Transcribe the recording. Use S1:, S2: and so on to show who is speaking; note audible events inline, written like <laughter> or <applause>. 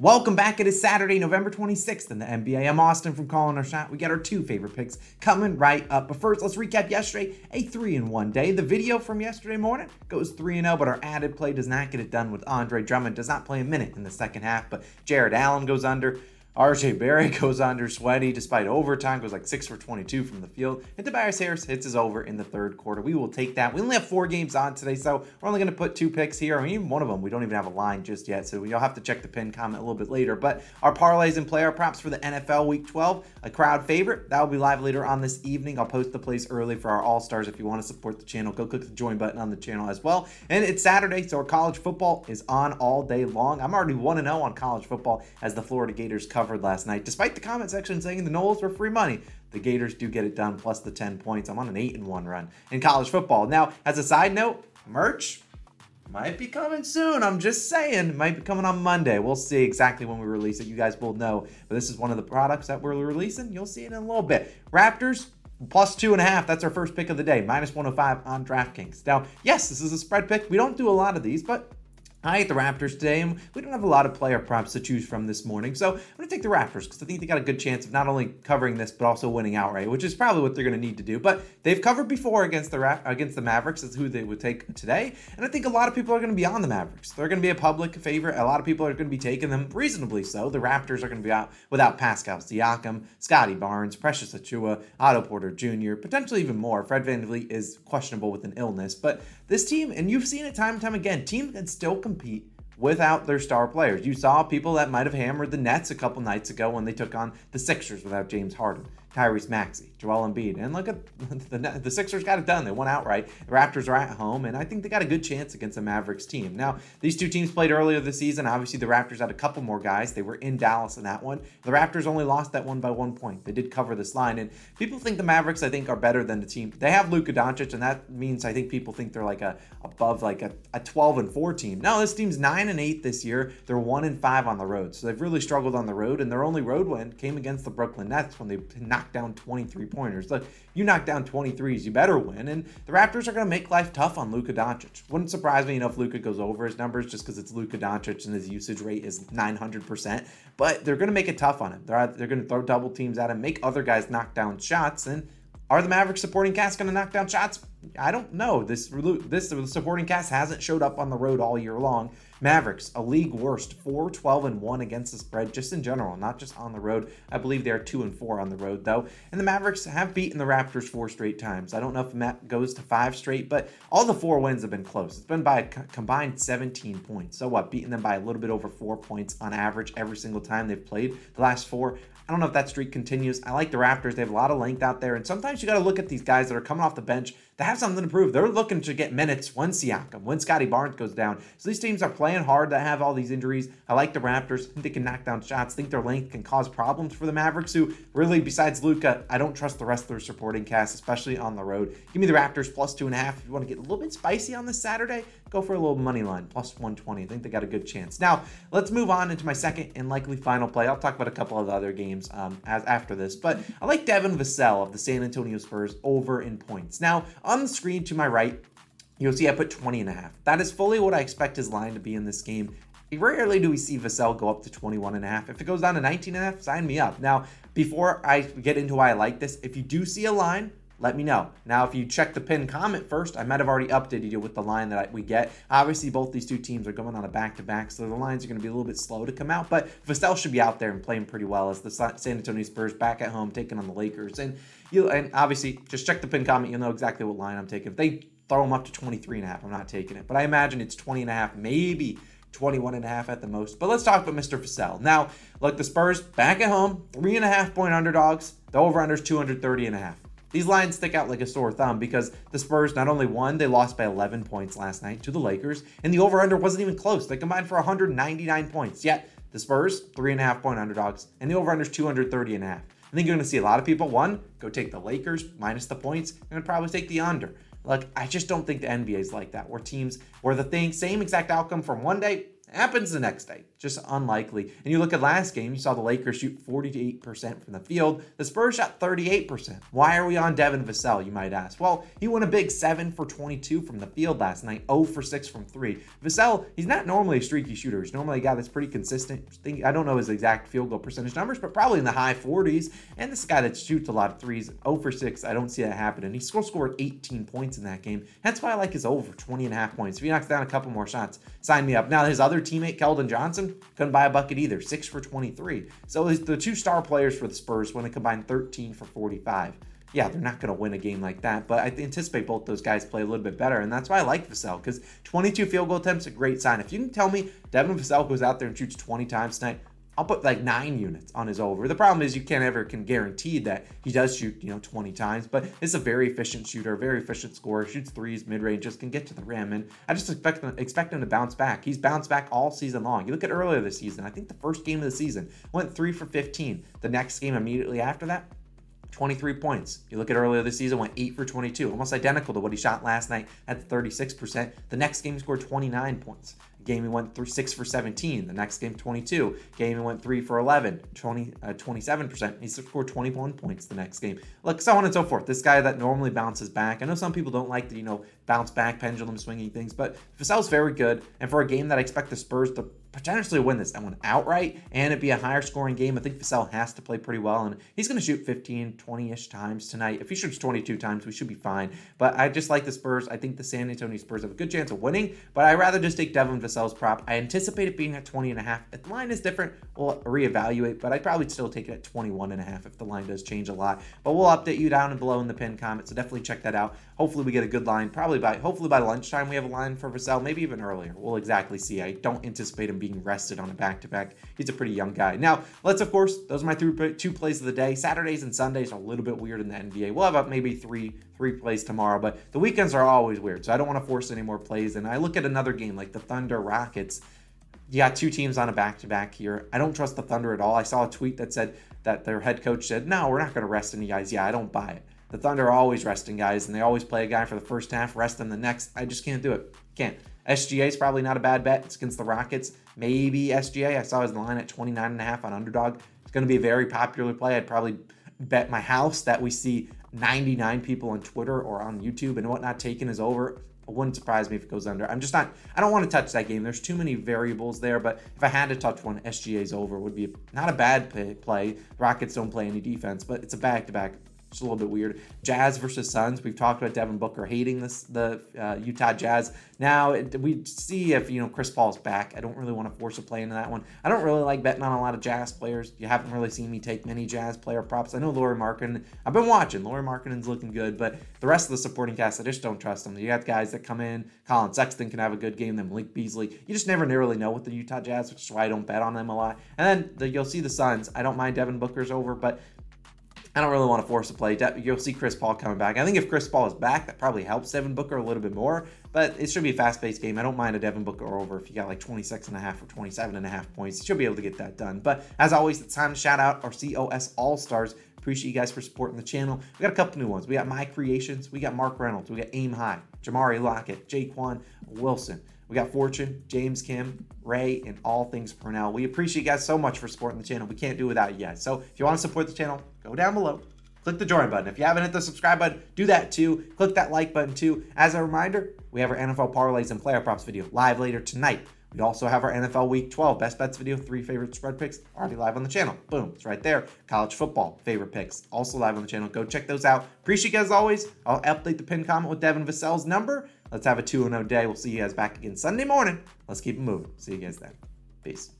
S1: Welcome back. It is Saturday, November 26th in the NBA. I'm Austin from Calling Our Shot. We got our two favorite picks coming right up. But first, let's recap yesterday, a 3 in 1 day. The video from yesterday morning goes 3 0, but our added play does not get it done with Andre Drummond. Does not play a minute in the second half, but Jarrett Allen goes under. RJ Barrett <laughs> goes under sweaty despite overtime, goes like 6 for 22 from the field. And Tobias Harris hits his over in the third quarter. We will take that. We only have four games on today, so we're only going to put two picks here. I mean, even one of them, we don't even have a line just yet, so you'll have to check the pin comment a little bit later. But our parlays and player props for the NFL Week 12, a crowd favorite, that will be live later on this evening. I'll post the plays early for our All Stars. If you want to support the channel, go click the join button on the channel as well. And it's Saturday, so our college football is on all day long. I'm already 1 0 on college football as the Florida Gators covered last night. Despite the comment section saying the Noles were free money, the Gators do get it done plus the 10 points. I'm on an 8 and 1 run in college football. Now, as a side note, merch might be coming soon. I'm just saying, might be coming on Monday. We'll see exactly when we release it. You guys will know. But this is one of the products that we're releasing. You'll see it in a little bit. Raptors plus two and a half. That's our first pick of the day, minus 105 on DraftKings. Now, yes, this is a spread pick. We don't do a lot of these, but I hate the Raptors today, and we don't have a lot of player props to choose from this morning. So I'm going to take the Raptors because I think they got a good chance of not only covering this but also winning outright, which is probably what they're going to need to do. But they've covered before against the Ra- against the Mavericks. That's who they would take today, and I think a lot of people are going to be on the Mavericks. They're going to be a public favorite. A lot of people are going to be taking them reasonably so. The Raptors are going to be out without Pascal Siakam, Scottie Barnes, Precious Achiuwa, Otto Porter Jr., potentially even more. Fred VanVleet is questionable with an illness, but this team, and you've seen it time and time again, team can still compete without their star players. You saw people that might have hammered the Nets a couple nights ago when they took on the Sixers without James Harden. Tyrese Maxey, Joel Embiid. And look at <laughs> the, the Sixers got it done. They won outright. The Raptors are at home, and I think they got a good chance against the Mavericks team. Now, these two teams played earlier this season. Obviously, the Raptors had a couple more guys. They were in Dallas in that one. The Raptors only lost that one by one point. They did cover this line, and people think the Mavericks, I think, are better than the team. They have Luka Doncic, and that means I think people think they're like a above like a, a 12 and 4 team. No, this team's 9 and 8 this year. They're 1 and 5 on the road. So they've really struggled on the road, and their only road win came against the Brooklyn Nets when they knocked down 23 pointers. Look, you knock down 23s, you better win. And the Raptors are going to make life tough on Luka Doncic. Wouldn't surprise me, if Luka goes over his numbers just because it's Luka Doncic and his usage rate is 900%. But they're going to make it tough on him. They're, they're going to throw double teams at him, make other guys knock down shots. And are the Mavericks supporting cast going to knock down shots? I don't know. This this supporting cast hasn't showed up on the road all year long. Mavericks, a league worst, 4 12 and 1 against the spread, just in general, not just on the road. I believe they are 2 and 4 on the road, though. And the Mavericks have beaten the Raptors four straight times. I don't know if Matt goes to five straight, but all the four wins have been close. It's been by a combined 17 points. So what? Beating them by a little bit over four points on average every single time they've played. The last four, I don't know if that streak continues. I like the Raptors. They have a lot of length out there. And sometimes you got to look at these guys that are coming off the bench that have something to prove. They're looking to get minutes when Siakam, when Scottie Barnes goes down. So these teams are playing hard that have all these injuries. I like the Raptors. I think they can knock down shots. I think their length can cause problems for the Mavericks, who really, besides Luka, I don't trust the rest of their supporting cast, especially on the road. Give me the Raptors plus two and a half. If you want to get a little bit spicy on this Saturday, go for a little money line, plus 120. I think they got a good chance. Now, let's move on into my second and likely final play. I'll talk about a couple of the other games um, as after this, but I like Devin Vassell of the San Antonio Spurs over in points. Now, on the screen to my right, you'll see I put 20 and a half. That is fully what I expect his line to be in this game. Rarely do we see Vassell go up to 21 and a half. If it goes down to 19 and a half, sign me up. Now, before I get into why I like this, if you do see a line let me know. Now, if you check the pin comment first, I might have already updated you with the line that we get. Obviously, both these two teams are going on a back to back, so the lines are going to be a little bit slow to come out. But Vassell should be out there and playing pretty well as the San Antonio Spurs back at home taking on the Lakers. And you and obviously, just check the pin comment. You'll know exactly what line I'm taking. If they throw them up to 23 and a half, I'm not taking it. But I imagine it's 20 and a half, maybe 21 and a half at the most. But let's talk about Mr. Vassell. Now, look, the Spurs back at home, three and a half point underdogs. The over under is 230 and a half. These lines stick out like a sore thumb because the Spurs not only won, they lost by 11 points last night to the Lakers, and the over under wasn't even close. They combined for 199 points. Yet, the Spurs, three and a half point underdogs, and the over under is 230 and a half. I think you're going to see a lot of people, one, go take the Lakers minus the points, and probably take the under. Like, I just don't think the NBA is like that, where teams, where the thing, same exact outcome from one day happens the next day. Just unlikely. And you look at last game, you saw the Lakers shoot 48% from the field. The Spurs shot 38%. Why are we on Devin Vassell, you might ask? Well, he went a big 7 for 22 from the field last night, 0 for 6 from 3. Vassell, he's not normally a streaky shooter. He's normally a guy that's pretty consistent. I don't know his exact field goal percentage numbers, but probably in the high 40s. And this guy that shoots a lot of threes, 0 for 6. I don't see that happening. He still scored 18 points in that game. That's why I like his over 20 and a half points. If he knocks down a couple more shots, sign me up. Now, his other teammate, Keldon Johnson, couldn't buy a bucket either, 6 for 23. So the two star players for the Spurs when they combined 13 for 45 yeah, they're not going to win a game like that, but I anticipate both those guys play a little bit better, and that's why I like Vassell because 22 field goal attempts a great sign. If you can tell me Devin Vassell goes out there and shoots 20 times tonight, I'll put like nine units on his over. The problem is you can't ever can guarantee that he does shoot, you know, 20 times, but it's a very efficient shooter, very efficient scorer, shoots threes, mid range, just can get to the rim. And I just expect him, expect him to bounce back. He's bounced back all season long. You look at earlier this season, I think the first game of the season went three for 15. The next game immediately after that, 23 points. You look at earlier this season, went 8 for 22, almost identical to what he shot last night at 36%. The next game, he scored 29 points. Game he went through 6 for 17. The next game, 22. Game he went 3 for 11, 20, uh, 27%. He scored 21 points the next game. Look, so on and so forth. This guy that normally bounces back. I know some people don't like the, you know, bounce back pendulum swinging things, but Vassell's very good. And for a game that I expect the Spurs to potentially win this one outright and it'd be a higher scoring game. I think Vassell has to play pretty well and he's going to shoot 15, 20 ish times tonight. If he shoots 22 times, we should be fine. But I just like the Spurs. I think the San Antonio Spurs have a good chance of winning, but I'd rather just take Devin Vassell's prop. I anticipate it being at 20 and a half. If the line is different, we'll reevaluate, but I'd probably still take it at 21 and a half if the line does change a lot. But we'll update you down and below in the pin comment, so definitely check that out. Hopefully we get a good line. Probably by hopefully by lunchtime we have a line for Vassell, maybe even earlier. We'll exactly see. I don't anticipate him being rested on a back to back. He's a pretty young guy. Now, let's, of course, those are my three, two plays of the day. Saturdays and Sundays are a little bit weird in the NBA. We'll have up maybe three three plays tomorrow, but the weekends are always weird. So I don't want to force any more plays. And I look at another game like the Thunder Rockets. You got two teams on a back to back here. I don't trust the Thunder at all. I saw a tweet that said that their head coach said, No, we're not going to rest any guys. Yeah, I don't buy it. The Thunder are always resting guys, and they always play a guy for the first half, rest them the next. I just can't do it. Can't. SGA is probably not a bad bet. It's against the Rockets. Maybe SGA. I saw his line at 29 and a half on underdog. It's going to be a very popular play. I'd probably bet my house that we see 99 people on Twitter or on YouTube and whatnot taking his over. It wouldn't surprise me if it goes under. I'm just not, I don't want to touch that game. There's too many variables there, but if I had to touch one, SGA's over would be not a bad play. Rockets don't play any defense, but it's a back to back it's a little bit weird. Jazz versus Suns. We've talked about Devin Booker hating this the uh, Utah Jazz. Now we see if you know Chris Paul's back. I don't really want to force a play into that one. I don't really like betting on a lot of Jazz players. You haven't really seen me take many Jazz player props. I know Lauri Markin. I've been watching. Lauri Markkanen's looking good, but the rest of the supporting cast, I just don't trust them. You got guys that come in. Collin Sexton can have a good game. Then Malik Beasley. You just never really know with the Utah Jazz, which is why I don't bet on them a lot. And then the, you'll see the Suns. I don't mind Devin Booker's over, but I don't really want to force a play. You'll see Chris Paul coming back. I think if Chris Paul is back, that probably helps Devin Booker a little bit more. But it should be a fast-paced game. I don't mind a Devin Booker over if you got like 26 and a half or 27 and a half points. You should be able to get that done. But as always, it's time to shout out our COS All-Stars. Appreciate you guys for supporting the channel. We got a couple new ones. We got My Creations. We got Mark Reynolds. We got Aim High. Jamari Lockett. Jaquan Wilson. We got Fortune, James Kim, Ray, and all things Purnell. We appreciate you guys so much for supporting the channel. We can't do without you guys. So if you want to support the channel, go down below click the join button. If you haven't hit the subscribe button, do that too. Click that like button too. As a reminder, we have our NFL parlays and player props video live later tonight. We also have our NFL Week 12 best bets video, three favorite spread picks, already live on the channel. Boom, it's right there. College football favorite picks, also live on the channel. Go check those out. Appreciate you guys as always. I'll update the pin comment with Devin Vassell's number. Let's have a 2 0 day. We'll see you guys back again Sunday morning. Let's keep it moving. See you guys then. Peace.